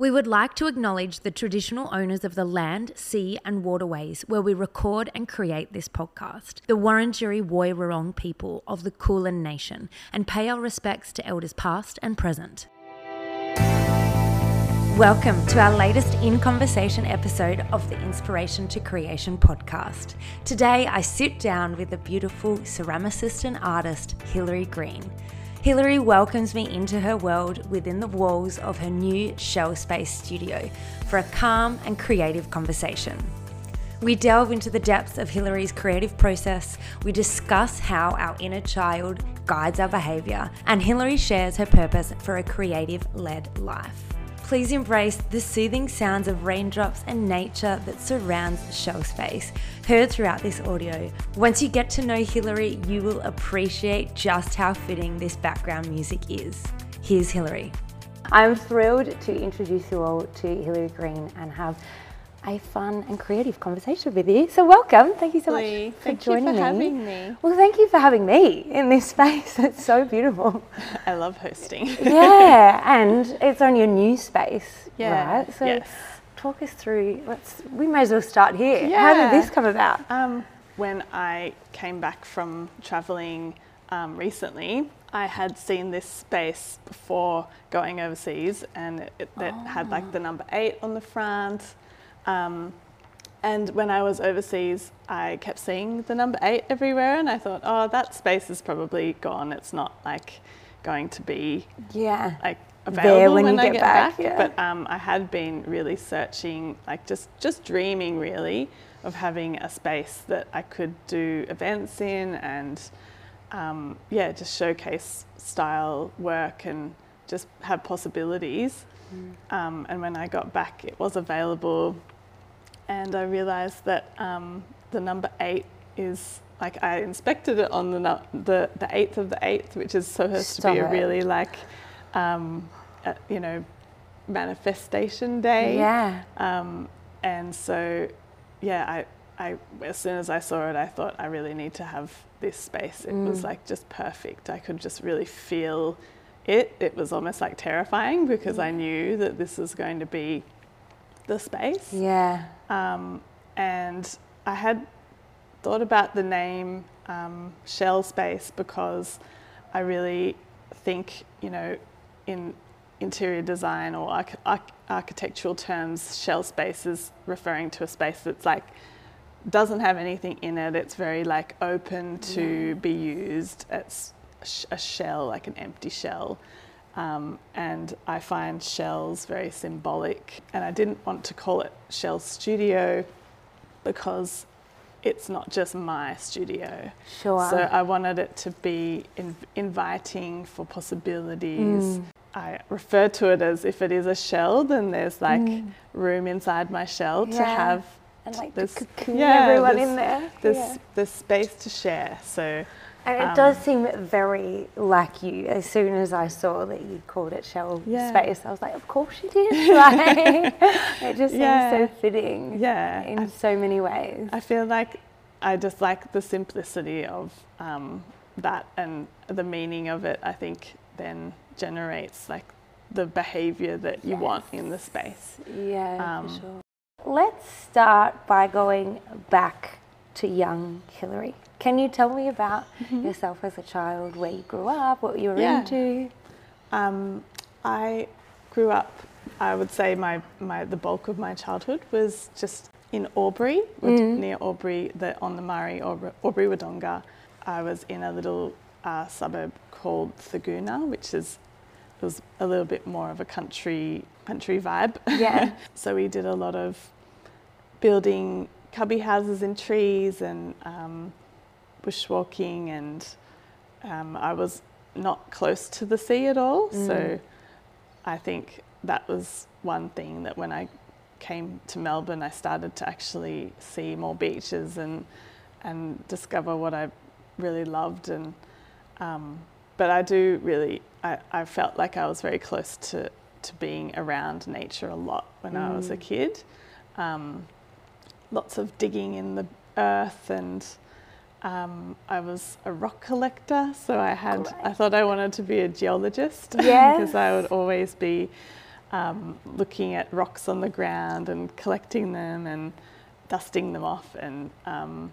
We would like to acknowledge the traditional owners of the land, sea, and waterways where we record and create this podcast, the Wurundjeri Woi Wurrung people of the Kulin Nation, and pay our respects to elders past and present. Welcome to our latest In Conversation episode of the Inspiration to Creation podcast. Today I sit down with the beautiful ceramicist and artist Hilary Green. Hilary welcomes me into her world within the walls of her new Shell Space studio for a calm and creative conversation. We delve into the depths of Hilary's creative process, we discuss how our inner child guides our behaviour, and Hilary shares her purpose for a creative led life. Please embrace the soothing sounds of raindrops and nature that surrounds Shell Space, heard throughout this audio. Once you get to know Hilary, you will appreciate just how fitting this background music is. Here's Hilary. I'm thrilled to introduce you all to Hilary Green and have a fun and creative conversation with you. So welcome. Thank you so Lee, much for thank joining you for me. having me. Well, thank you for having me in this space. It's so beautiful. I love hosting. yeah, and it's on your new space, Yeah, right? So yes. talk us through. Let's. We may as well start here. Yeah. How did this come about? Um, when I came back from traveling um, recently, I had seen this space before going overseas, and it, it that had like the number eight on the front. Um, and when I was overseas, I kept seeing the number eight everywhere, and I thought, oh, that space is probably gone. It's not like going to be Yeah. like available when when, I get get back, back. yeah. But um, I had been really searching, like just just dreaming really of having a space that I could do events in and um, yeah, just showcase style work and just have possibilities. Mm. Um, and when I got back, it was available, and I realised that um, the number eight is like I inspected it on the the the eighth of the eighth, which is supposed to be it. a really like um, a, you know manifestation day. Yeah. Um, and so, yeah, I, I, as soon as I saw it, I thought I really need to have this space. It was Mm. like just perfect. I could just really feel it. It was almost like terrifying because I knew that this was going to be the space. Yeah. Um, and I had thought about the name um, Shell Space because I really think, you know, in interior design or arch- arch- architectural terms, shell space is referring to a space that's like doesn't have anything in it. It's very like open to be used. It's sh- a shell, like an empty shell. Um, and I find shells very symbolic. And I didn't want to call it Shell Studio because it's not just my studio. Sure. So I wanted it to be in- inviting for possibilities. Mm. I refer to it as if it is a shell, then there's like room inside my shell to Mm. Have and like this- to cocoon yeah, everyone this- in there. this Yeah. this space to share. So And it um, does seem very like you. As soon as I saw that you called it Shell Yeah. Space, I was like, of course you did. Like, it just seems so fitting yeah, in I, so many ways. I feel like I just like the simplicity of um, that and the meaning of it. I think then generates like the behavior that you want in the space. Yeah, Um, for sure. Let's start by going back to young Hilary. Can you tell me about yourself as a child, where you grew up, what you were Yeah. into? Um, I grew up. I would say my, my the bulk of my childhood was just in Albury, Mm. near Albury, the, on the Murray, Albury, Albury Wodonga. I was in a little uh, suburb called Thurgoona, which is it was a little bit more of a country country vibe. Yeah. so we did a lot of building cubby houses in trees and um, bushwalking, and um, I was not close to the sea at all. Mm. So I think that was one thing that when I came to Melbourne, I started to actually see more beaches and and discover what I really loved. And um, but I do really, I, I felt like I was very close to to being around nature a lot when I was a Mm. kid. Um, lots of digging in the earth and um, I was a rock collector, so I had I thought I wanted to be a geologist Yes. because I would always be um, looking at rocks on the ground and collecting them and dusting them off and um,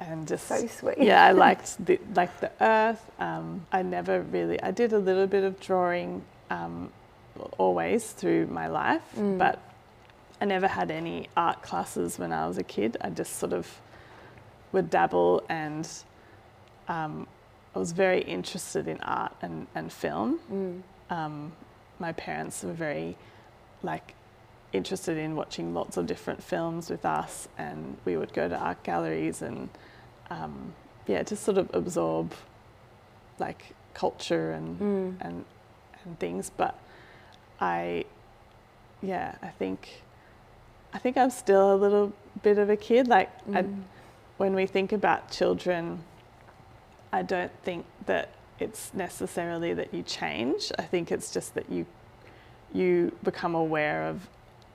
and just So sweet. yeah, I liked the like the earth. Um, I never really I did a little bit of drawing um, always through my life, Mm. but I never had any art classes when I was a kid. I just sort of would dabble and um, I was very interested in art and, and film. Mm. Um, my parents were very like interested in watching lots of different films with us and we would go to art galleries and um, yeah, just sort of absorb like culture and Mm. and and things. But I, yeah, I think, I think I'm still a little bit of a kid. Like I, Mm. When we think about children, I don't think that it's necessarily that you change. I think it's just that you you become aware of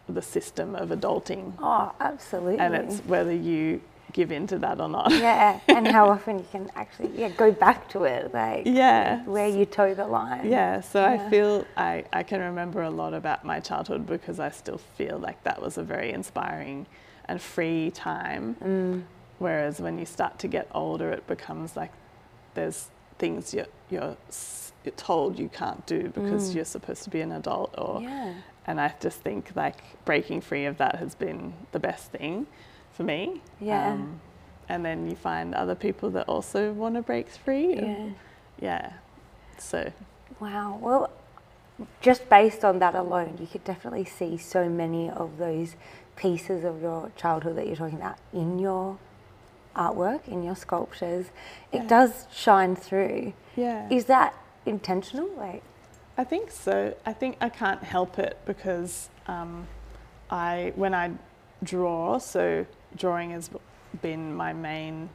the system of adulting, Oh, absolutely. and it's whether you give in to that or not. yeah, and how often you can actually yeah go back to it, like Yeah. where you toe the line. Yeah, so Yeah. I feel I, I can remember a lot about my childhood because I still feel like that was a very inspiring and free time. Mm. Whereas when you start to get older, it becomes like there's things you're, you're, you're told you can't do because Mm. you're supposed to be an adult. Or Yeah. and I just think like breaking free of that has been the best thing for me. Um, Yeah. and then you find other people that also want to break free. Yeah. yeah. So Wow. Well, just based on that alone, you could definitely see so many of those pieces of your childhood that you're talking about in your artwork, in your sculptures. It Yeah. does shine through. yeah. Is that intentional? Like, I think so. I think I can't help it because um, I, when I draw, so drawing has been my main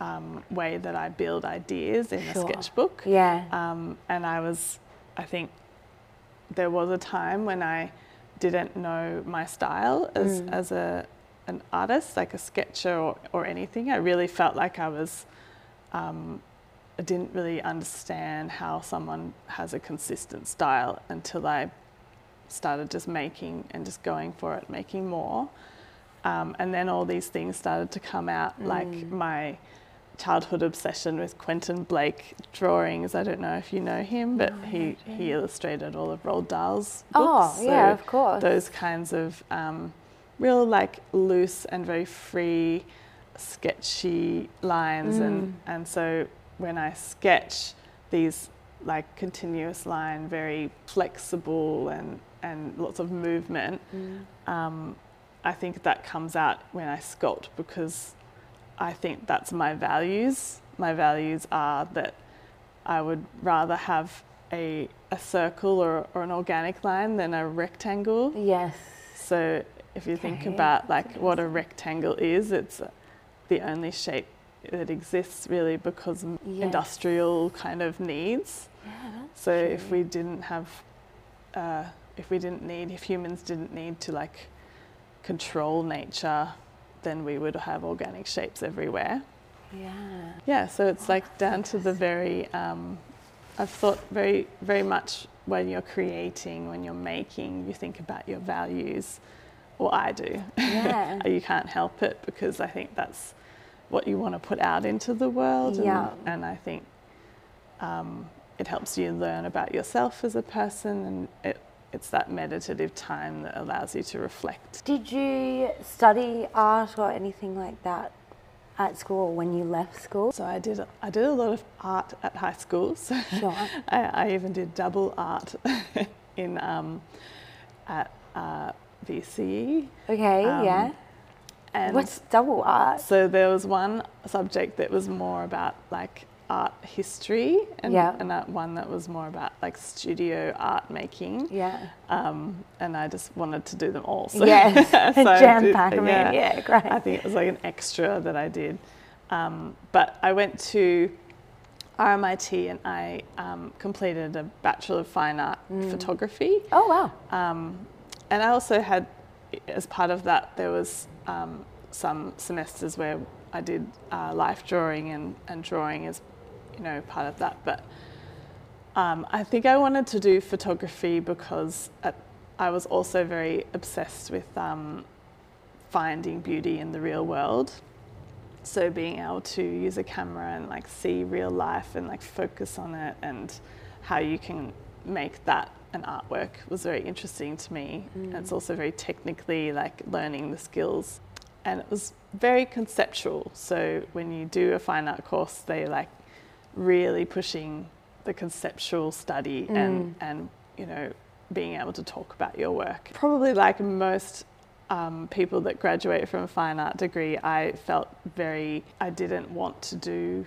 um, way that I build ideas in Sure. a sketchbook. yeah. Um, and I was, I think, there was a time when I didn't know my style as, Mm. as a an artist, like a sketcher or, or anything. I really felt like I was, um, I didn't really understand how someone has a consistent style until I started just making and just going for it, making more. Um, and then all these things started to come out, like Mm. my childhood obsession with Quentin Blake drawings. I don't know if you know him, but No, he, he illustrated all of Roald Dahl's books. oh, books. yeah, so of course. those kinds of um, real like loose and very free sketchy lines and Mm. and so when I sketch these like continuous line very flexible and and lots of movement Mm. um, I think that comes out when I sculpt because I think that's my values my values are that I would rather have a, a circle or, or an organic line than a rectangle Yes. so if you think about like what a rectangle is, it's the only shape that exists really because industrial kind of needs. Yeah, So if we didn't have, uh, if we didn't need, if humans didn't need to like control nature, then we would have organic shapes everywhere. Yeah. Yeah, so it's like down to the very, um, I've thought very, very much when you're creating, when you're making, you think about your values, or I do. Yeah. you can't help it because I think that's what you want to put out into the world. And, Yeah. and I think um, it helps you learn about yourself as a person, and it, it's that meditative time that allows you to reflect. Did you study art or anything like that at school when you left school? So I did, I did a lot of art at high school. So Sure. I, I even did double art in um, at uh, VCE. Okay, Um, yeah. And What's double art? so there was one subject that was more about like art history, and, Yeah. and that one that was more about like studio art making. Yeah. Um, and I just wanted to do them all. So, Yes. so Jam pack 'em in. Yeah, great. I think it was like an extra that I did. Um, but I went to RMIT and I um, completed a Bachelor of Fine Art Mm. Photography. Oh wow. And I also had, as part of that, there was um, some semesters where I did uh, life drawing and, and drawing as, you know, part of that. But um, I think I wanted to do photography because at I was also very obsessed with um, finding beauty in the real world. So being able to use a camera and like see real life and like focus on it and how you can make that an artwork was very interesting to me. Mm. It's also very technically like learning the skills. And it was very conceptual. So when you do a fine art course, they like really pushing the conceptual study mm. and, and, you know, being able to talk about your work. Probably like most um, people that graduate from a fine art degree, I felt very, I didn't want to do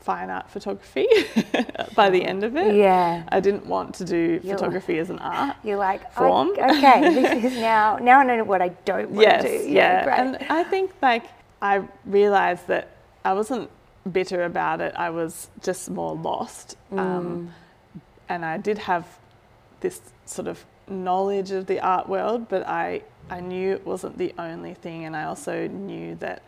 fine art photography by the end of it. Yeah. I didn't want to do you're photography as an art You're like, form. okay, this is now, now I know what I don't want yes, to do. Yeah, yeah. And I think like I realized that I wasn't bitter about it. I was just more lost. Mm. Um, and I did have this sort of knowledge of the art world, but I, I knew it wasn't the only thing. And I also knew that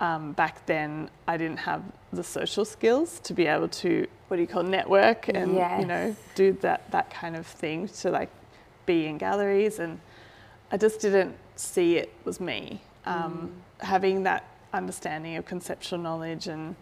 um, back then I didn't have the social skills to be able to what do you call network and yes. you know do that that kind of thing to like be in galleries and I just didn't see it was me um, mm. having that understanding of conceptual knowledge and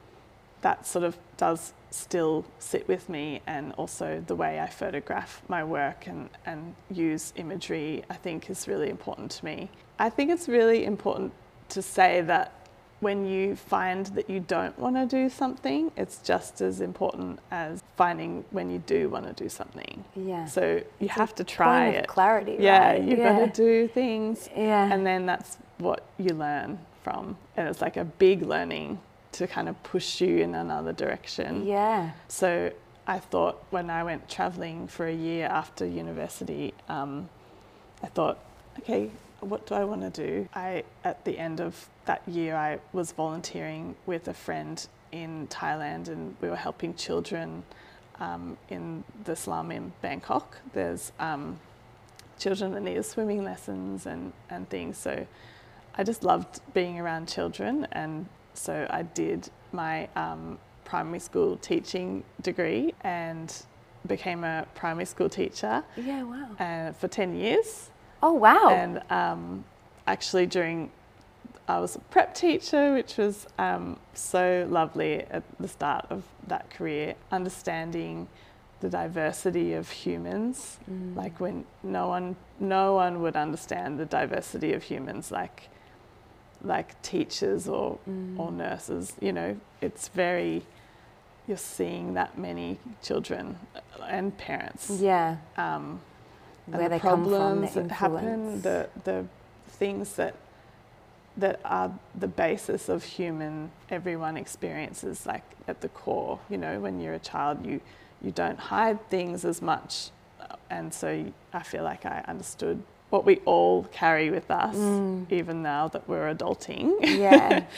that sort of does still sit with me and also the way I photograph my work and, and use imagery I think is really important to me. I think it's really important to say that when you find that you don't want to do something, it's just as important as finding when you do want to do something. Yeah. So you it's have to try it. clarity. Yeah, right? you've yeah. got to do things. Yeah. And then that's what you learn from. And it's like a big learning to kind of push you in another direction. Yeah. So I thought when I went traveling for a year after university, um, I thought, okay, what do I want to do? I, at the end of that year, I was volunteering with a friend in Thailand and we were helping children um, in the slum in Bangkok. There's um, children that need swimming lessons and, and things. So I just loved being around children and so I did my um, primary school teaching degree and became a primary school teacher. Yeah, wow. Uh, for 10 years. Oh, wow. And um, actually, during I was a prep teacher, which was um, so lovely at the start of that career, understanding the diversity of humans. Mm. Like when no one, no one would understand the diversity of humans, like like teachers or mm. or nurses. You know, it's very you're seeing that many children and parents. Yeah. Um, where and the they problems come from, that happen, the the things that that are the basis of human everyone experiences like at the core you know when you're a child you you don't hide things as much. And so i feel like i understood what we all carry with us mm. even now that we're adulting. Yeah.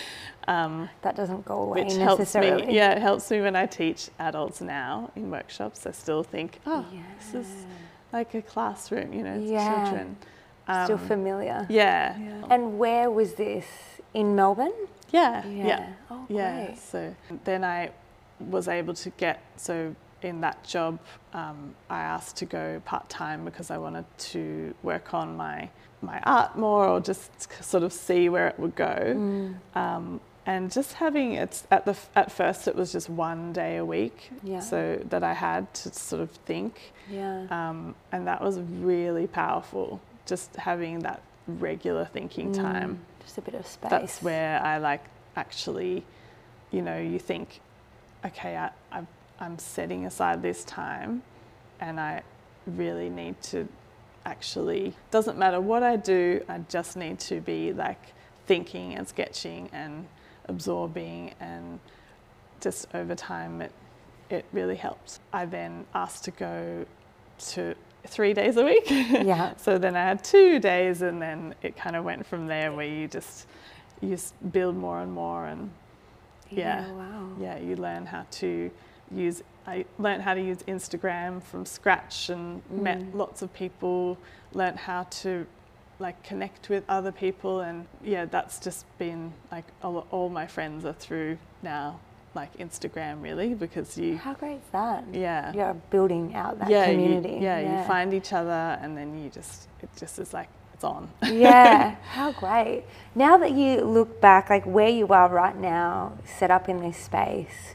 Um, that doesn't go away which helps me yeah it helps me when i teach adults now in workshops. I still think oh yeah. this is like a classroom, you know, yeah. children. Um, Still familiar. Yeah. yeah. And where was this? In Melbourne? Yeah. Yeah. Yeah. Oh, yeah. So then I was able to get, so in that job, um, I asked to go part time because I wanted to work on my my art more or just sort of see where it would go. Mm. Um, and just having it at the at first it was just one day a week yeah. so that I had to sort of think. Yeah. Um, and that was really powerful just having that regular thinking mm, time. just a bit of space. that's where I like actually you know you think okay I, I I'm setting aside this time and I really need to actually doesn't matter what I do I just need to be like thinking and sketching and absorbing and just over time it it really helped. I then asked to go to three days a week. Yeah. so then I had two days and then it kind of went from there where you just you just build more and more and yeah. yeah wow. Yeah, you learn how to use I learned how to use Instagram from scratch and mm. met lots of people, learned how to like connect with other people and yeah that's just been like all, all my friends are through now like Instagram really because you How great is that? yeah You're building out that yeah, you- community. yeah, you find each other and then you just it just is like it's on. yeah, how great. Now that you look back, like where you are right now, set up in this space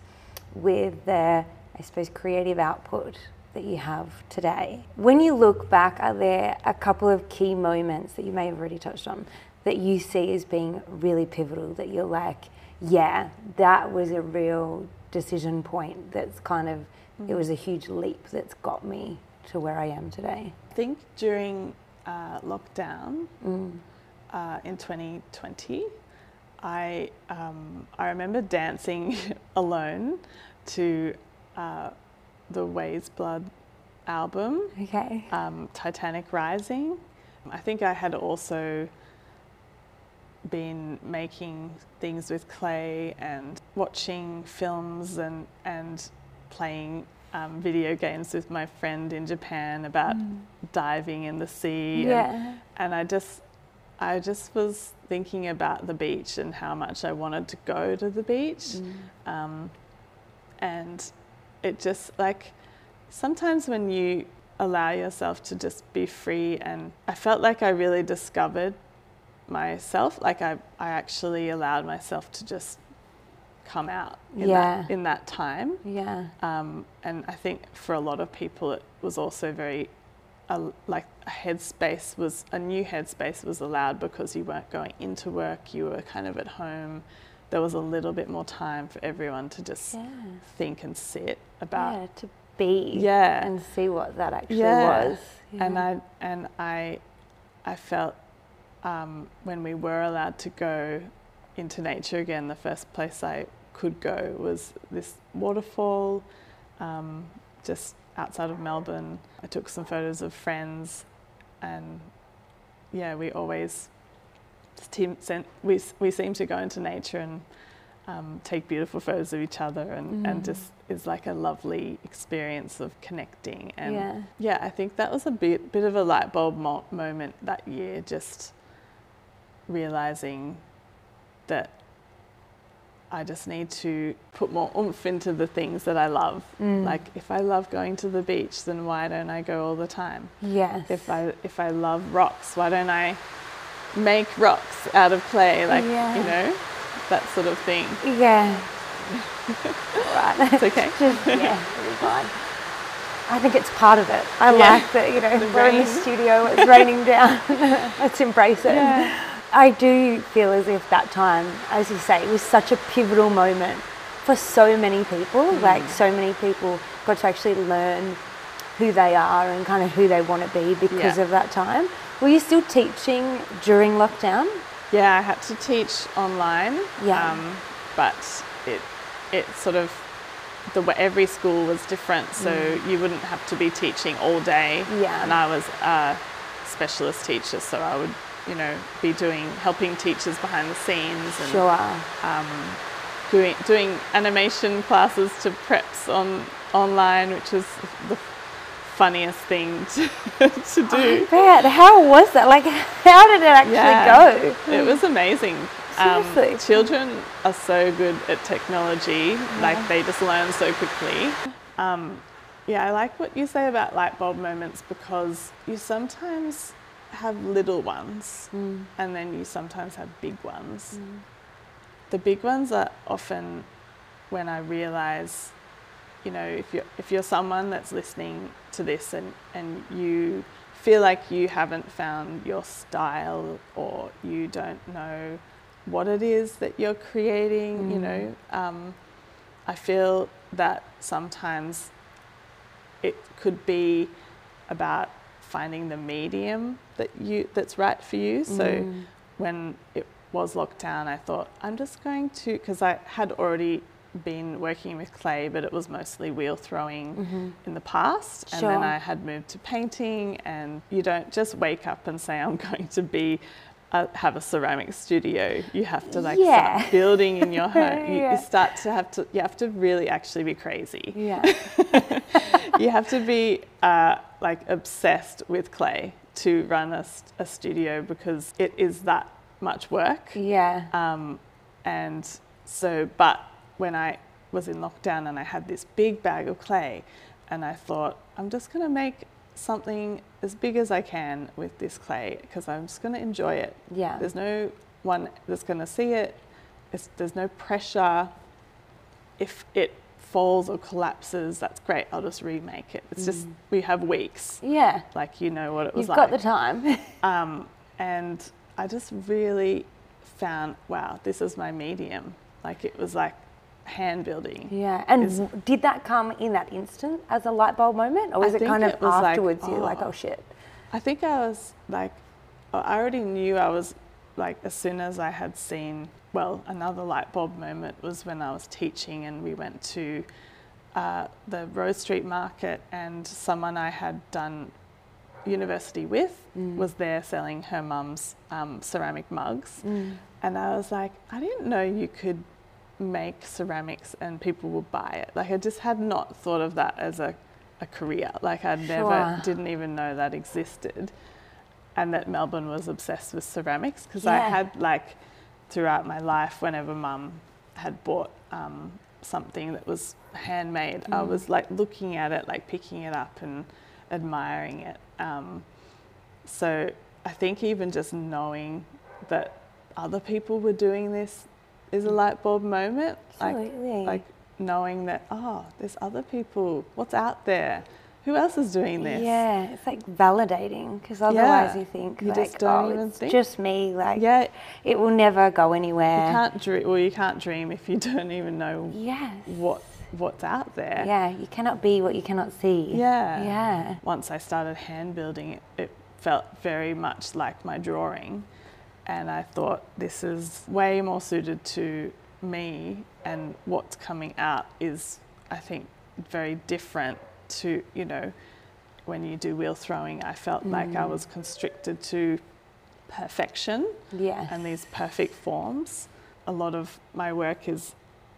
with the, I suppose, creative output that you have today, when you look back, are there a couple of key moments that you may have already touched on that you see as being really pivotal that you're like, yeah, that was a real decision point that's kind of, it was a huge leap that's got me to where I am today? I think during uh, lockdown Mm. uh, in 2020, I um, I remember dancing alone to uh, the Weyes Blood album, Okay. um, Titanic Rising. I think I had also been making things with clay and watching films and and playing um, video games with my friend in Japan about diving in the sea. and- Yeah. and I just I just was thinking about the beach and how much I wanted to go to the beach. Um, and it just like sometimes when you allow yourself to just be free and I felt like I really discovered myself like I, I actually allowed myself to just come out in, Yeah. that, in that time Yeah. um, and I think for a lot of people, it was also very uh, like a headspace was a new headspace was allowed because you weren't going into work, you were kind of at home. There was a little bit more time for everyone to just Yeah. think and sit about. yeah, to be Yeah. and see what that actually Yeah. was. And I and I, I felt um, when we were allowed to go into nature again, the first place I could go was this waterfall, um, just outside of Melbourne. I took some photos of friends, and yeah, we always we we seem to go into nature and um, take beautiful photos of each other, and, and Mm. just is like a lovely experience of connecting. And yeah. yeah, I think that was a bit bit of a light bulb mo- moment that year, just realizing that I just need to put more oomph into the things that I love. Mm. Like if I love going to the beach, then why don't I go all the time? yes. If I if I love rocks, why don't I make rocks out of clay? Like Yeah. you know, that sort of thing. yeah. right. It's okay. Just yeah, really fine. I think it's part of it. I Yeah. like that, you know, The we're in the studio, it's raining down. Let's embrace it. Yeah. I do feel as if that time, as you say, was such a pivotal moment for so many people. Mm. Like, so many people got to actually learn who they are and kind of who they want to be because Yeah. of that time. Were you still teaching during lockdown? Yeah, I had to teach online. Yeah. Um, but it it sort of the every school was different, so you wouldn't have to be teaching all day. Mm. Yeah. And I was a specialist teacher, so I would you know be doing helping teachers behind the scenes and Sure. um, doing doing animation classes to preps on online, which was the funniest thing to, to do. Bet. How was that? Like, how did it actually Yeah. go? It was amazing. Um, children are so good at technology, like they just learn so quickly. Um, yeah, I like what you say about light bulb moments because you sometimes have little ones Mm. and then you sometimes have big ones. The big ones are often when I realize, you know, if you're, if you're someone that's listening to this and, and you feel like you haven't found your style or you don't know what it is that you're creating, you know, um, I feel that sometimes it could be about finding the medium that you that's right for you. So Mm. when it was locked down, I thought I'm just going to because I had already been working with clay, but it was mostly wheel throwing in the past, Sure. and then Mm-hmm. I had moved to painting. And you don't just wake up and say I'm going to be. Uh, have a ceramic studio. You have to like Yeah. start building in your home. You, Yeah. you start to have to. You have to really actually be crazy Yeah. you have to be uh, like obsessed with clay to run a, a studio because it is that much work. Yeah. Um, and so, but when I was in lockdown and I had this big bag of clay, and I thought I'm just going to make something as big as I can with this clay because I'm just going to enjoy it. Yeah. There's no one that's going to see it. It's, there's no pressure. If it falls or collapses, that's great. I'll just remake it. It's just we have weeks. Yeah. Like you know what it was You've like. got the time. Um, and I just really found, wow, this is my medium. Like it was like hand building. yeah. And Is- did that come in that instant as a light bulb moment? Or was I it kind of it was like, afterwards you're like, oh. oh shit? I think I was like, I already knew I was like, as soon as I had seen, well, another light bulb moment was when I was teaching and we went to uh, the Rose Street Market and someone I had done university with Mm. was there selling her mum's um, ceramic mugs. Mm. And I was like, I didn't know you could make ceramics and people would buy it. Like I just had not thought of that as a, a career. Like I never Sure. didn't even know that existed. And that Melbourne was obsessed with ceramics because I had like throughout my life, whenever mum had bought um, something that was handmade, I Mm. was like looking at it, like picking it up and admiring it. Um, so I think even just knowing that other people were doing this is a light bulb moment. Absolutely. Like, like knowing that, oh, there's other people. What's out there? Who else is doing this? Yeah, it's like validating because otherwise Yeah. you think You like, just don't oh, even it's think. just me. Like, Yeah, it will never go anywhere. you can't dream. Well, you can't dream if you don't even know Yes. what what's out there. Yeah, you cannot be what you cannot see. Yeah. Yeah. Once I started hand building, it, it felt very much like my drawing. And I thought this is way more suited to me, and what's coming out is, I think, very different to, you know, when you do wheel throwing. I felt like I was constricted to perfection Yes. and these perfect forms. A lot of my work is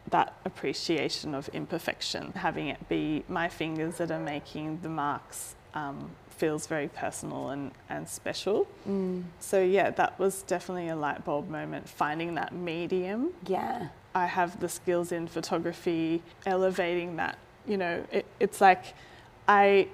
that appreciation of imperfection, having it be my fingers that are making the marks um, feels very personal and, and special. Mm. So, yeah, that was definitely a light bulb moment, finding that medium. Yeah. I have the skills in photography, elevating that. You know, it, it's like I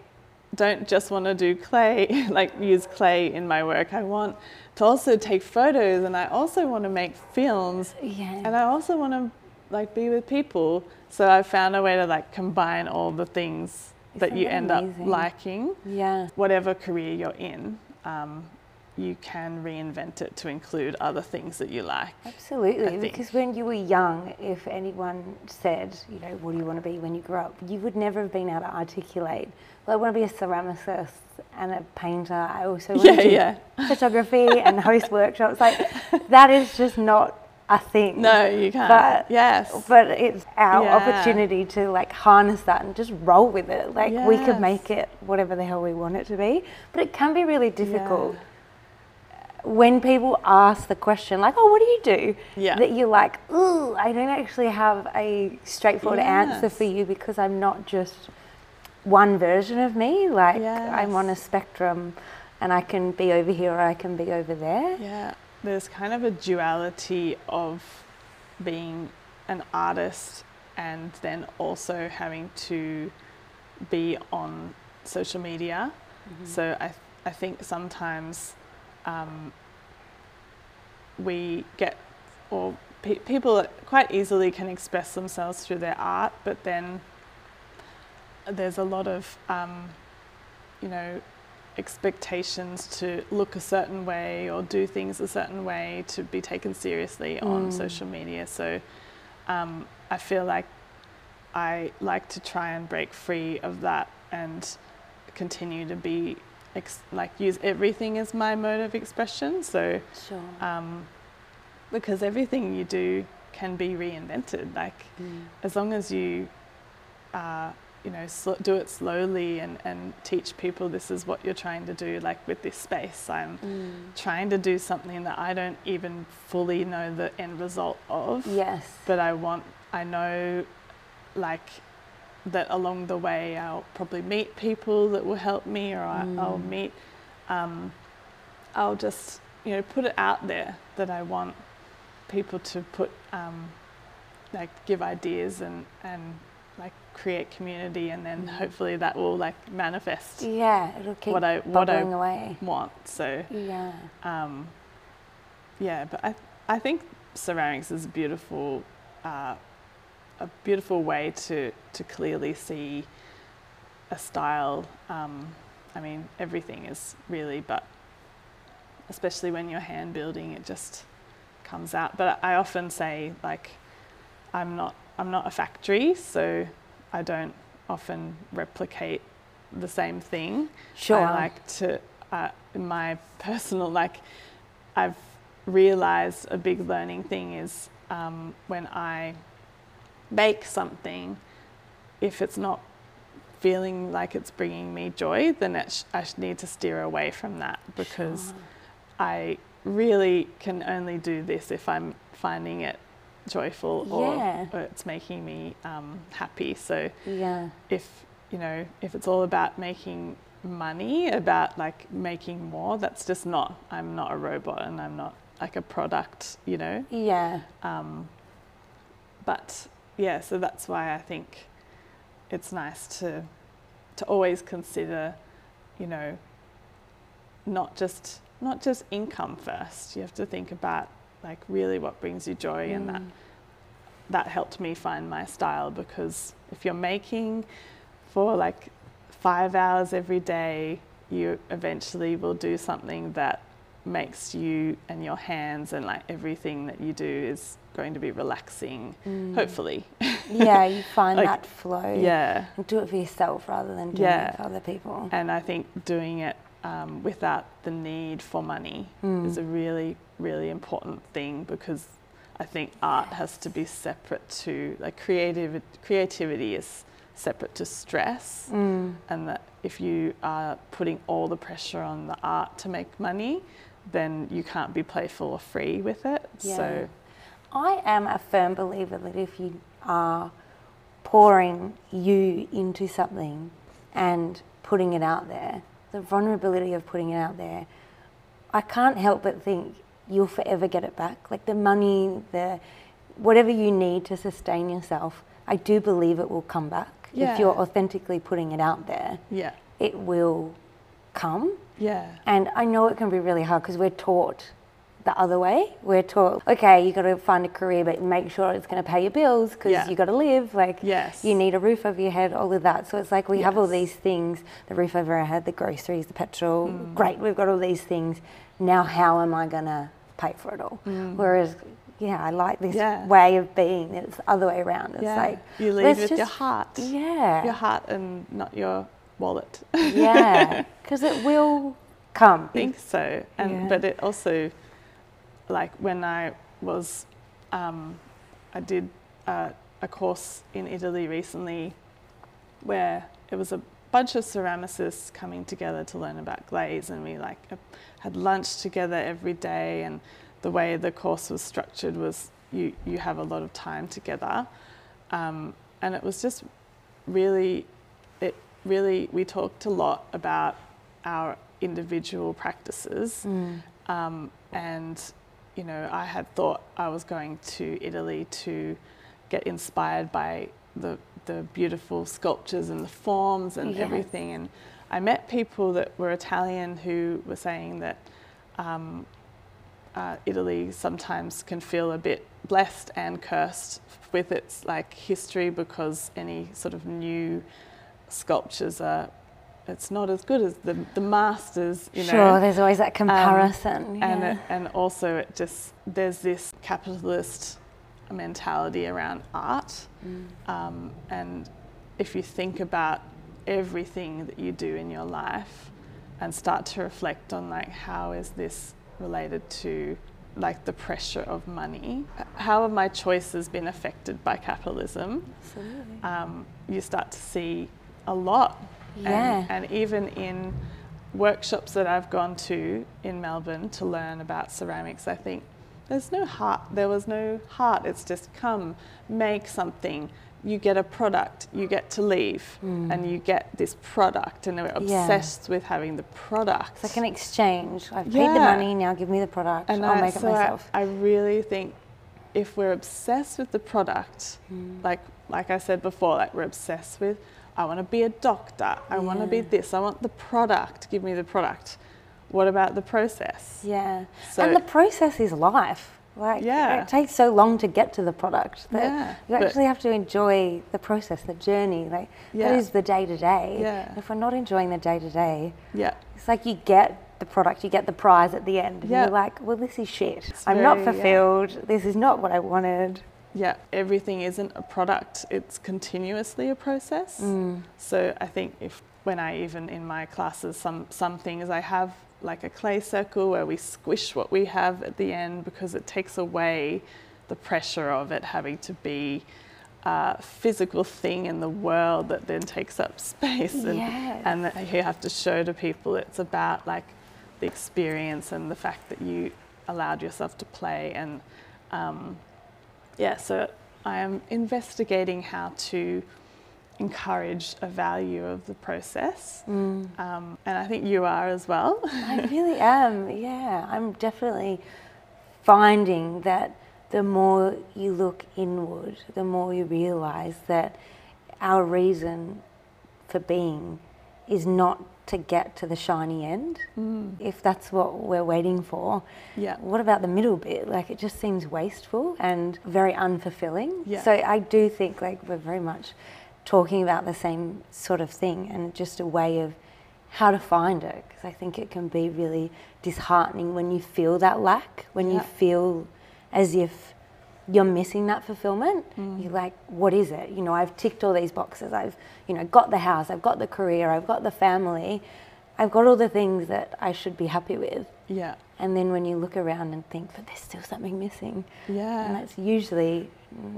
don't just want to do clay, like use clay in my work. I want to also take photos and I also want to make films Yeah. and I also want to like be with people. So I found a way to like combine all the things that you that end amazing? up liking. yeah. Whatever career you're in, um, you can reinvent it to include other things that you like. Absolutely, because when you were young, if anyone said, you know, what do you want to be when you grow up, you would never have been able to articulate. Well, I want to be a ceramicist and a painter. I also want Yeah, to do yeah. photography and host workshops. Like that is just not a thing. No, you can't. But- yes. But it's our Yeah. opportunity to like harness that and just roll with it. Like we could make it whatever the hell we want it to be. But it can be really difficult Yeah. when people ask the question, like, "Oh, what do you do?" Yeah. That you're like, "Ooh, I don't actually have a straightforward answer for you because I'm not just one version of me. Like, I'm on a spectrum, and I can be over here or I can be over there." Yeah, there's kind of a duality of being an artist and then also having to be on social media. So I, I think sometimes um, we get, or pe- people quite easily can express themselves through their art, but then there's a lot of, um, you know, expectations to look a certain way or do things a certain way to be taken seriously on Mm. social media. So um, I feel like I like to try and break free of that and continue to be ex- like use everything as my mode of expression. So Sure. um, because everything you do can be reinvented. Like Mm. as long as you uh, you know sl- do it slowly and, and teach people this is what you're trying to do like with this space i'm Mm. trying to do something that i don't even fully know the end result of Yes. but i want i know like that along the way i'll probably meet people that will help me or I, i'll Mm. meet um, i'll just you know put it out there that i want people to put um, like give ideas and and create community and then hopefully that will like manifest Yeah, it'll keep what I what I away. want. So Yeah. um, yeah, but I I think ceramics is a beautiful uh, a beautiful way to to clearly see a style. Um, I mean, everything is really, but especially when you're hand building, it just comes out. But I often say like, I'm not I'm not a factory, so I don't often replicate the same thing. Sure. I like to, uh, in my personal, like, I've realized a big learning thing is um, when I make something, if it's not feeling like it's bringing me joy, then it sh- I need to steer away from that because Sure. I really can only do this if I'm finding it joyful or, Yeah. or it's making me um, happy. So Yeah. if you know if it's all about making money about like making more that's just not i'm not a robot and i'm not like a product you know Yeah. um, but yeah so that's why i think it's nice to to always consider you know not just not just income first you have to think about like really what brings you joy and that Mm. that helped me find my style because if you're making for like five hours every day, you eventually will do something that makes you and your hands and like everything that you do is going to be relaxing, Mm. hopefully. yeah, you find Like, that flow. Yeah. And do it for yourself rather than doing Yeah. it for other people. And I think doing it um, without the need for money Mm. is a really, really important thing because I think art has to be separate to like creative creativity is separate to stress Mm. and that if you are putting all the pressure on the art to make money then you can't be playful or free with it Yeah. so I am a firm believer that if you are pouring you into something and putting it out there, the vulnerability of putting it out there, I can't help but think you'll forever get it back. Like the money, the whatever you need to sustain yourself, I do believe it will come back. Yeah. If you're authentically putting it out there, yeah it will come. yeah And I know it can be really hard because we're taught the other way. We're taught, okay, you got to find a career, but make sure it's going to pay your bills because Yeah. you got to live. Like, Yes. you need a roof over your head, all of that. So it's like we have all these things the roof over our head, the groceries, the petrol. Mm. Great, we've got all these things. Now, how am I going to pay for it all? Whereas, yeah, I like this Mm. Yeah. way of being. It's the other way around. It's yeah like, you leave with your heart yeah. your heart and not your wallet yeah. Because it will come. I think so and Yeah. but it also like when i was um, i did uh, a course in italy recently where it was a bunch of ceramicists coming together to learn about glaze and we like uh, had lunch together every day and the way the course was structured was you you have a lot of time together um, and it was just really it really we talked a lot about our individual practices Mm. um, and you know I had thought I was going to Italy to get inspired by the the beautiful sculptures and the forms and Yes. everything and I met people that were Italian who were saying that um, uh, Italy sometimes can feel a bit blessed and cursed with its like history because any sort of new sculptures are it's not as good as the the masters you sure, know Sure, there's always that comparison. and yeah. it, and also it just there's this capitalist mentality around art Mm. um, and if you think about everything that you do in your life and start to reflect on like how is this related to like the pressure of money how have my choices been affected by capitalism Absolutely. um, you start to see a lot Yeah. and, and even in workshops that I've gone to in Melbourne to learn about ceramics, I think there's no heart. There was no heart. It's just come, make something. You get a product. You get to leave, and you get this product, and we're Mm. Yeah. obsessed with having the product. It's like an exchange. I've paid the money, now give me the product. and I'll I, make it so I- myself. I, really think if we're obsessed with the product, like like I said before, like we're obsessed with, I want to be a doctor, I want to be this, I want the product, give me the product. What about the process? Yeah. So- and the process is life. Like Yeah. it takes so long to get to the product that Yeah, you actually have to enjoy the process, the journey. Like that Yeah. is the day to day. Yeah. If we're not enjoying the day to day, Yeah. it's like you get the product, you get the prize at the end. And Yeah. you're like, well, this is shit. It's I'm not very- yeah. fulfilled. This is not what I wanted. Yeah, everything isn't a product, it's continuously a process. Mm. So I think if when I even in my classes some some things I have like a clay circle where we squish what we have at the end because it takes away the pressure of it having to be a physical thing in the world that then takes up space and Yes. and that you have to show to people it's about like the experience and the fact that you allowed yourself to play and um, yeah so I am investigating how to encourage a value of the process Mm. um, and I think you are as well I really am. Yeah, I'm definitely finding that the more you look inward, the more you realize that our reason for being is not to get to the shiny end. Mm. If that's what we're waiting for, yeah what about the middle bit? Like it just seems wasteful and very unfulfilling. Yeah. So I do think like we're very much talking about the same sort of thing and just a way of how to find it because I think it can be really disheartening when you feel that lack, when you feel as if you're missing that fulfillment. Mm. You're like, what is it? You know, I've ticked all these boxes. I've, you know, got the house, I've got the career, I've got the family. I've got all the things that I should be happy with. yeah And then when you look around and think, but there's still something missing. Yeah. And that's usually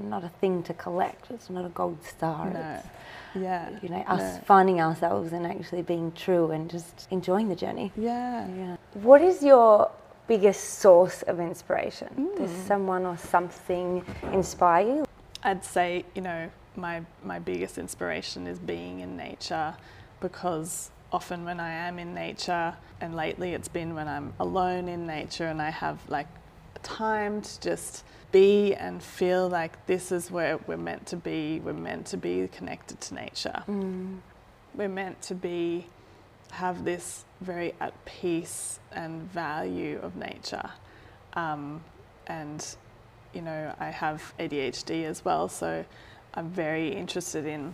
not a thing to collect. It's not a gold star. no It's, yeah you know, us no. finding ourselves and actually being true and just enjoying the journey. yeah Yeah. What is your biggest source of inspiration? Does Mm. someone or something inspire you? I'd say, you know, my my biggest inspiration is being in nature because often when I am in nature and lately it's been when I'm alone in nature and I have like time to just be and feel like this is where we're meant to be. We're meant to be connected to nature. We're meant to be have this very at peace and value of nature. Um, and you know, I have ADHD as well, so I'm very interested in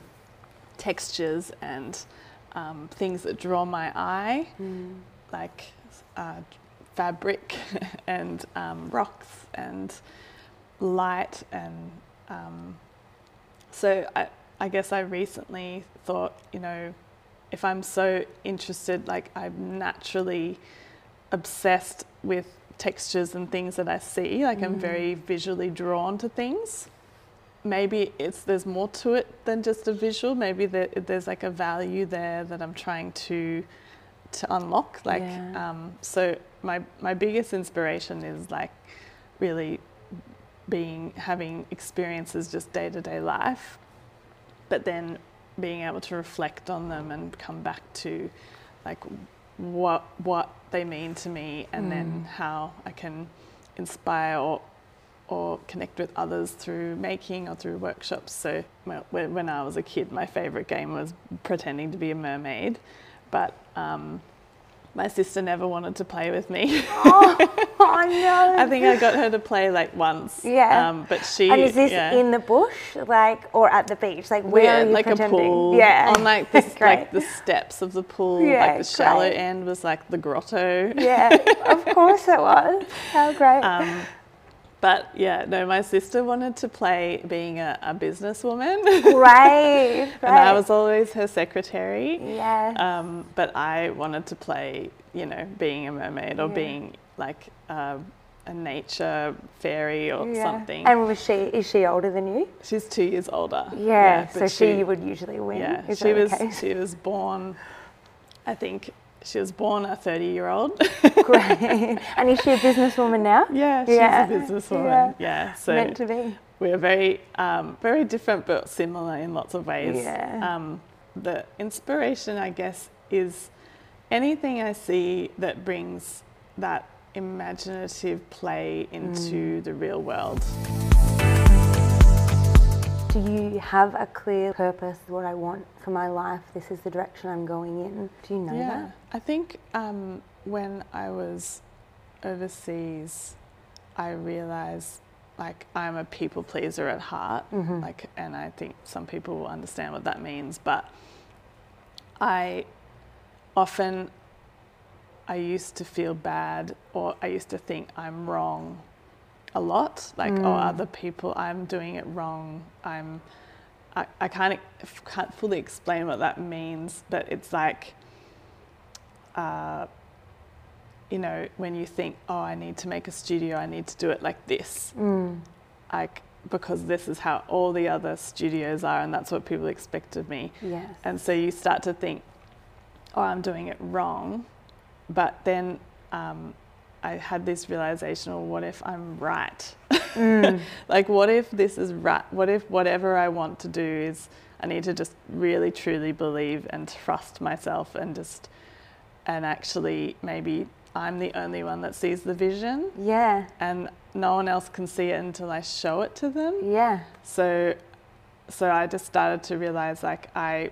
textures and um, things that draw my eye, like uh, fabric and um, rocks and light. And um, so I, I guess I recently thought, you know, if I'm so interested, like I'm naturally obsessed with textures and things that I see. Like I'm very visually drawn to things. Maybe it's there's more to it than just a visual. Maybe there, there's like a value there that I'm trying to to unlock. Like Yeah. um, so, my my biggest inspiration is like really being having experiences just day to day life, but then being able to reflect on them and come back to like what what they mean to me and then how I can inspire or or connect with others through making or through workshops. So when when I was a kid, my favorite game was pretending to be a mermaid, but um, my sister never wanted to play with me. Oh no! I think I got her to play like once. Yeah. Um, but she. and is this yeah. in the bush, like, or at the beach? Like, where yeah, are you like pretending? a pool. Yeah, On like the like the steps of the pool. Yeah, like the shallow great. end was like the grotto. yeah, of course it was. How great! Um, but yeah, no, my sister wanted to play being a, a businesswoman. Right, great. and I was always her secretary. yeah. Um, but I wanted to play, you know, being a mermaid or Yeah. being like uh, a nature fairy or yeah. something. And was she? Is she older than you? She's two years older. Yeah. so but she, would usually win. Yeah, Is she was. She was born. I think she was born a thirty-year-old. Great. and is she a businesswoman now? yeah, she's Yeah, a businesswoman. yeah. Yeah, so Meant to be. we're very, um, very different but similar in lots of ways. Yeah. Um, the inspiration, I guess, is anything I see that brings that imaginative play into Mm. the real world. Do you have a clear purpose, what I want for my life? This is the direction I'm going in. Do you know yeah, that? I think um, when I was overseas, I realized like I'm a people pleaser at heart. Mhm. Like, and I think some people will understand what that means. But I often I used to feel bad, or I used to think I'm wrong a lot. Like, oh, Mm. other people, I'm doing it wrong. I'm. I, I can't can't fully explain what that means, but it's like. Uh, you know, when you think, oh, I need to make a studio, I need to do it like this, Mm. like because this is how all the other studios are, and that's what people expect of me. Yes. And so you start to think, oh, I'm doing it wrong. But then um, I had this realization, well, what if I'm right? Mm. like, what if this is right? What if whatever I want to do is I need to just really, truly believe and trust myself and just, and actually maybe I'm the only one that sees the vision Yeah. and no one else can see it until I show it to them. Yeah. So, so I just started to realize like I,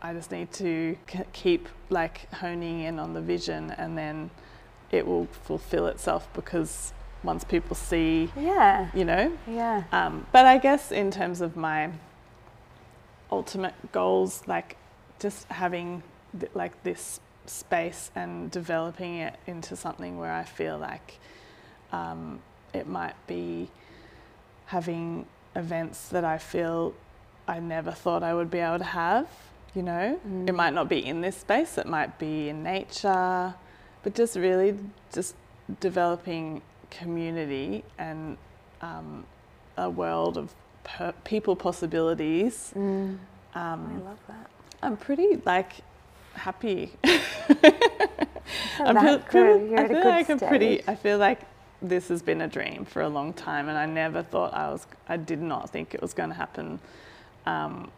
I just need to keep like honing in on the vision, and then it will fulfill itself because once people see, Yeah. you know. Yeah. Um, but I guess in terms of my ultimate goals, like just having th- like this space and developing it into something where I feel like um, it might be having events that I feel I never thought I would be able to have. You know, Mm. it might not be in this space; it might be in nature, but just really just developing community and um, a world of per- people possibilities. Mm. I Um, love that. I'm pretty like happy. I'm feel-. I feel like I'm pretty. I feel like this has been a dream for a long time, and I never thought I was. I did not think it was going to happen um,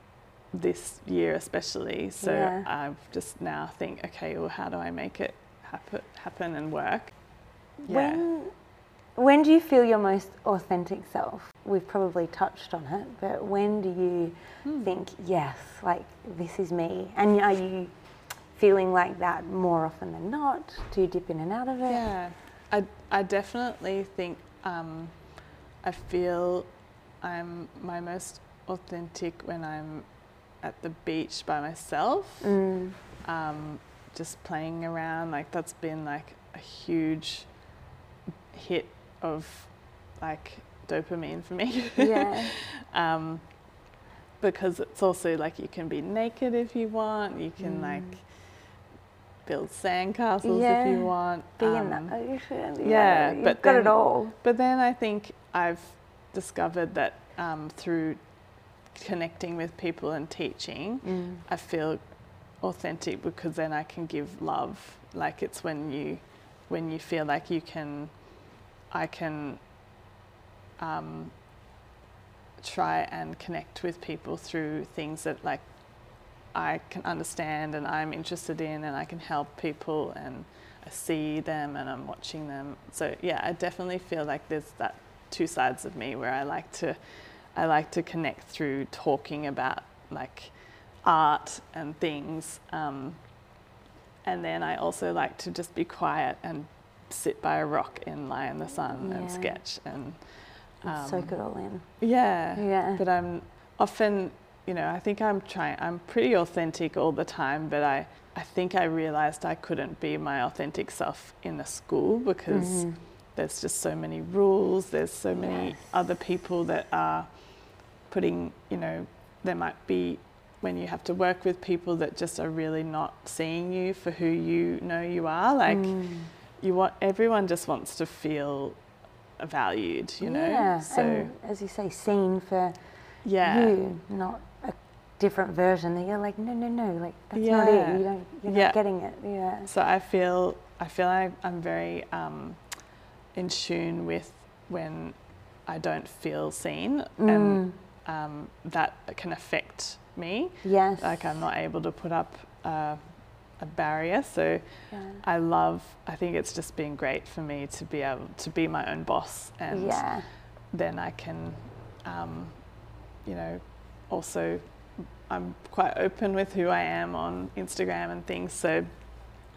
this year, especially. So Yeah. I've just now think, okay, well, how do I make it happen, happen and work? When when do you feel your most authentic self? We've probably touched on it, but when do you Hmm. think, yes, like this is me? And are you feeling like that more often than not? Do you dip in and out of it? Yeah, I, I definitely think um, I feel I'm my most authentic when I'm at the beach by myself, Mm. um, just playing around. Like that's been like a huge hit of like dopamine for me. Yeah. um, because it's also like you can be naked if you want. You can Mm. like build sandcastles if you want. Be in um, that ocean. yeah, you've but got it all. But then I think I've discovered that um, through connecting with people and teaching, Mm. I feel authentic because then I can give love. Like it's when you, when you feel like you can, I can um, try and connect with people through things that like I can understand and I'm interested in and I can help people and I see them and I'm watching them. So yeah, I definitely feel like there's that two sides of me where I like to I like to connect through talking about like art and things. Um, and then I also like to just be quiet and sit by a rock and lie in the sun and sketch and And soak it all in. yeah. Yeah. But I'm often, you know, I think I'm trying, I'm pretty authentic all the time, but I, I think I realized I couldn't be my authentic self in a school because Mhm. there's just so many rules, there's so many Yes. other people that are putting, you know, there might be when you have to work with people that just are really not seeing you for who you know you are. Like Mm. you want everyone just wants to feel valued, you know. Yeah, So and as you say, seen for yeah. you, not a different version. That you're like, no, no, no, like that's not it. You don't, you're Yeah. not getting it. Yeah. So I feel I feel like I'm very um, in tune with when I don't feel seen, and Mm. um, that can affect me. Yes. Like I'm not able to put up uh, a barrier. So Yeah. I love. I think it's just been great for me to be able to be my own boss, and yeah. then I can um, you know, also I'm quite open with who I am on Instagram and things. So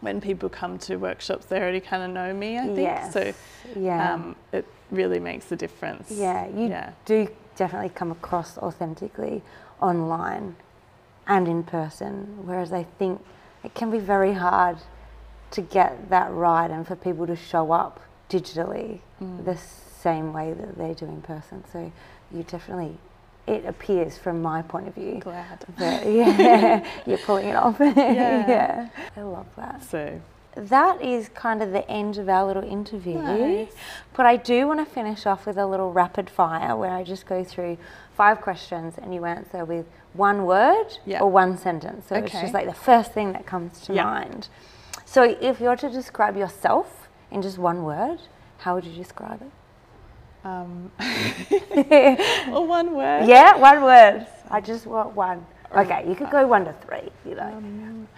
when people come to workshops, they already kind of know me. I think Yes. so. Yeah. Um, it really makes a difference. yeah, you yeah. do definitely come across authentically online and in person, whereas I think it can be very hard to get that right and for people to show up digitally Mm. the same way that they do in person. So you definitely, it appears from my point of view Glad. that yeah, you're pulling it off. Yeah. yeah, I love that. So That is kind of the end of our little interview. Nice. But I do want to finish off with a little rapid fire where I just go through five questions and you answer with one word Yeah. or one sentence. So it's just like the first thing that comes to Yeah. mind. So if you're to describe yourself in just one word, how would you describe it? um, or one word. yeah, one word. I just want one. Okay, you could go one to three if you like. Um,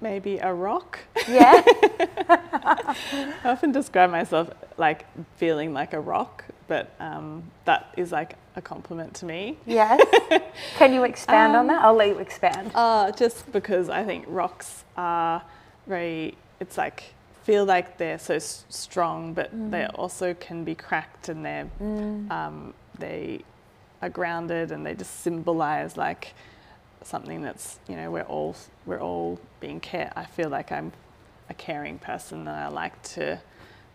maybe a rock. yeah? I often describe myself like feeling like a rock, but um, that is like a compliment to me. Yes. Can you expand on Um, that? I'll let you expand. Uh, just because I think rocks are very, it's like, feel like they're so s- strong, but they also can be cracked and they're, um, they are grounded and they just symbolize like something that's, you know, we're all, we're all being care. I feel like I'm a caring person and I like to,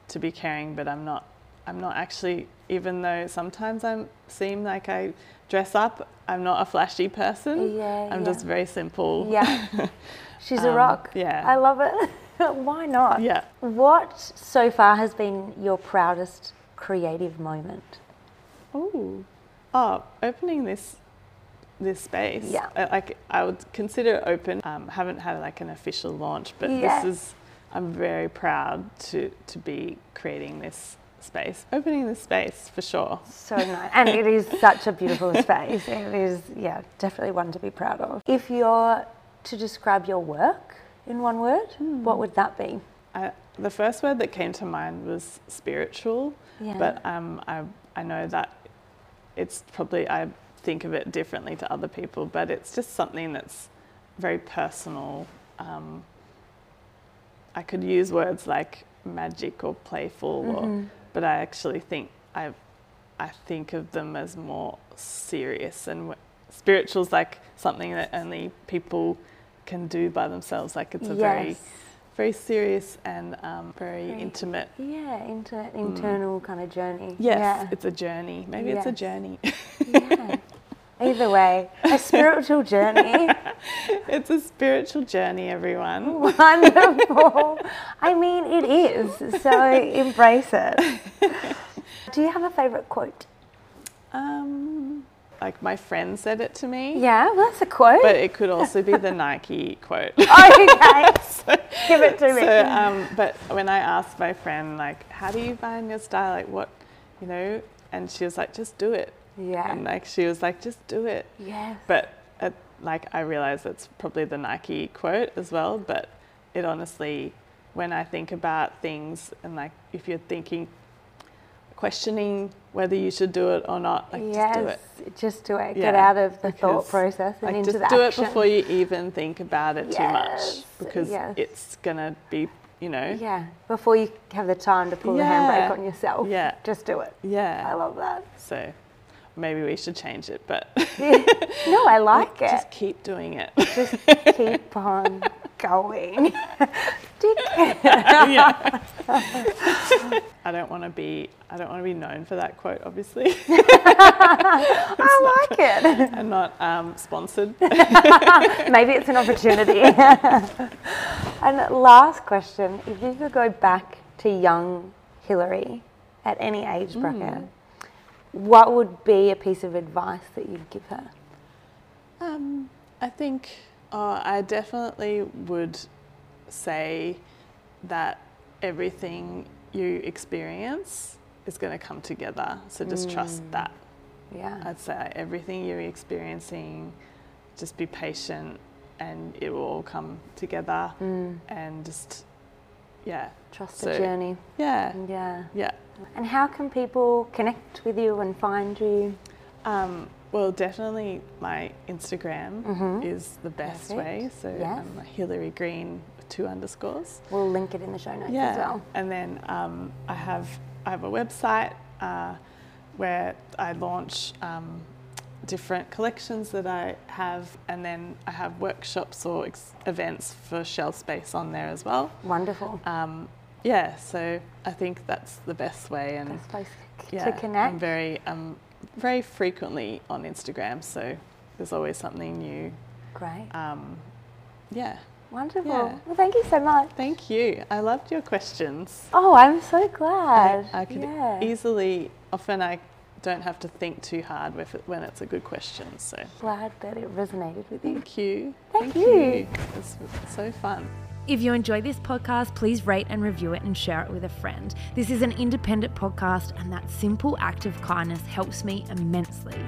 to be caring, but I'm not, I'm not actually, even though sometimes I seem like I dress up, I'm not a flashy person. Yeah, I'm yeah. just very simple. Yeah. She's a Um, rock. yeah. I love it. Why not? Yeah. What so far has been your proudest creative moment? Ooh. Oh, opening this this space. Yeah. uh, Like I would consider it open. Um, haven't had like an official launch, but Yes. this is. I'm very proud to to be creating this space, opening this space for sure. So nice. And it is such a beautiful space. It is, yeah, definitely one to be proud of. If you're to describe your work in one word, Hmm. what would that be? I, the first word that came to mind was spiritual, Yeah. but um, I, I know that it's probably, I think of it differently to other people, but it's just something that's very personal. Um, I could use words like magic or playful, or, Mhm. but I actually think I, I think of them as more serious and w- spiritual's like something that only people can do by themselves. Like it's a very yes. very serious and um, very Very- intimate. Yeah, inter- internal kind of journey. Yes, Yeah. it's a journey. Maybe it's a journey. yeah. Either way, a spiritual journey. it's a spiritual journey, everyone. Wonderful. I mean, it is. So embrace it. Do you have a favourite quote? Um, like my friend said it to me, Yeah, well, that's a quote. but it could also be the Nike quote. okay, give it to me. So, um, but when I asked my friend, like, how do you find your style? Like, what, you know? And she was like, just do it. Yeah. And like, she was like, just do it. Yeah. But uh, like I realize it's probably the Nike quote as well. But it honestly, when I think about things and like if you're thinking, questioning whether you should do it or not, like yes. just do it. Just do it. Get out of the thought process and Like into just the do action. it before you even think about it too much because yes. it's gonna be, you know, Yeah, before you have the time to pull the handbrake on yourself. Yeah. Just do it. yeah. I love that. so maybe we should change it, but no, I like it. just keep doing it. Just keep on going. Yeah. I don't want to be. I don't want to be known for that quote, obviously, I like it. and not um, sponsored. Maybe it's an opportunity. and last question if you could go back to young Hilary at any age bracket, what would be a piece of advice that you'd give her? Um, I think uh, I definitely would say that everything you experience is going to come together. So just trust that. Yeah. I'd say everything you're experiencing, just be patient, and it will all come together. And just, yeah, Trust so- the journey. yeah, Yeah. yeah. And how can people connect with you and find you? Um, Well, definitely my Instagram is the best Mm-hmm. Perfect. way. So Yes. um, Hilary Green two underscores. We'll link it in the show notes yeah. as well. And then um, I have I have a website uh, where I launch um, different collections that I have, and then I have workshops or ex- events for Shell Space on there as well. Wonderful. Um, yeah, so I think that's the best way, and Best place yeah, to connect. I'm very um, very frequently on Instagram, so there's always something new. Great. Um, yeah, Wonderful. yeah. Well, thank you so much. thank you. I loved your questions. Oh, I'm so glad. I could yeah. easily, often I don't have to think too hard with it when it's a good question. So glad that it resonated with you. thank you. Thank you. It's so fun. If you enjoy this podcast, please rate and review it and share it with a friend. This is an independent podcast, and that simple act of kindness helps me immensely.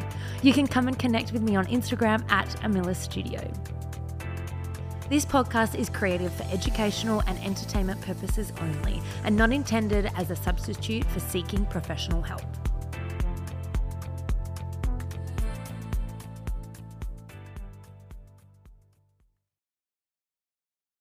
You can come and connect with me on Instagram at Amilla Studio. This podcast is created for educational and entertainment purposes only and not intended as a substitute for seeking professional help.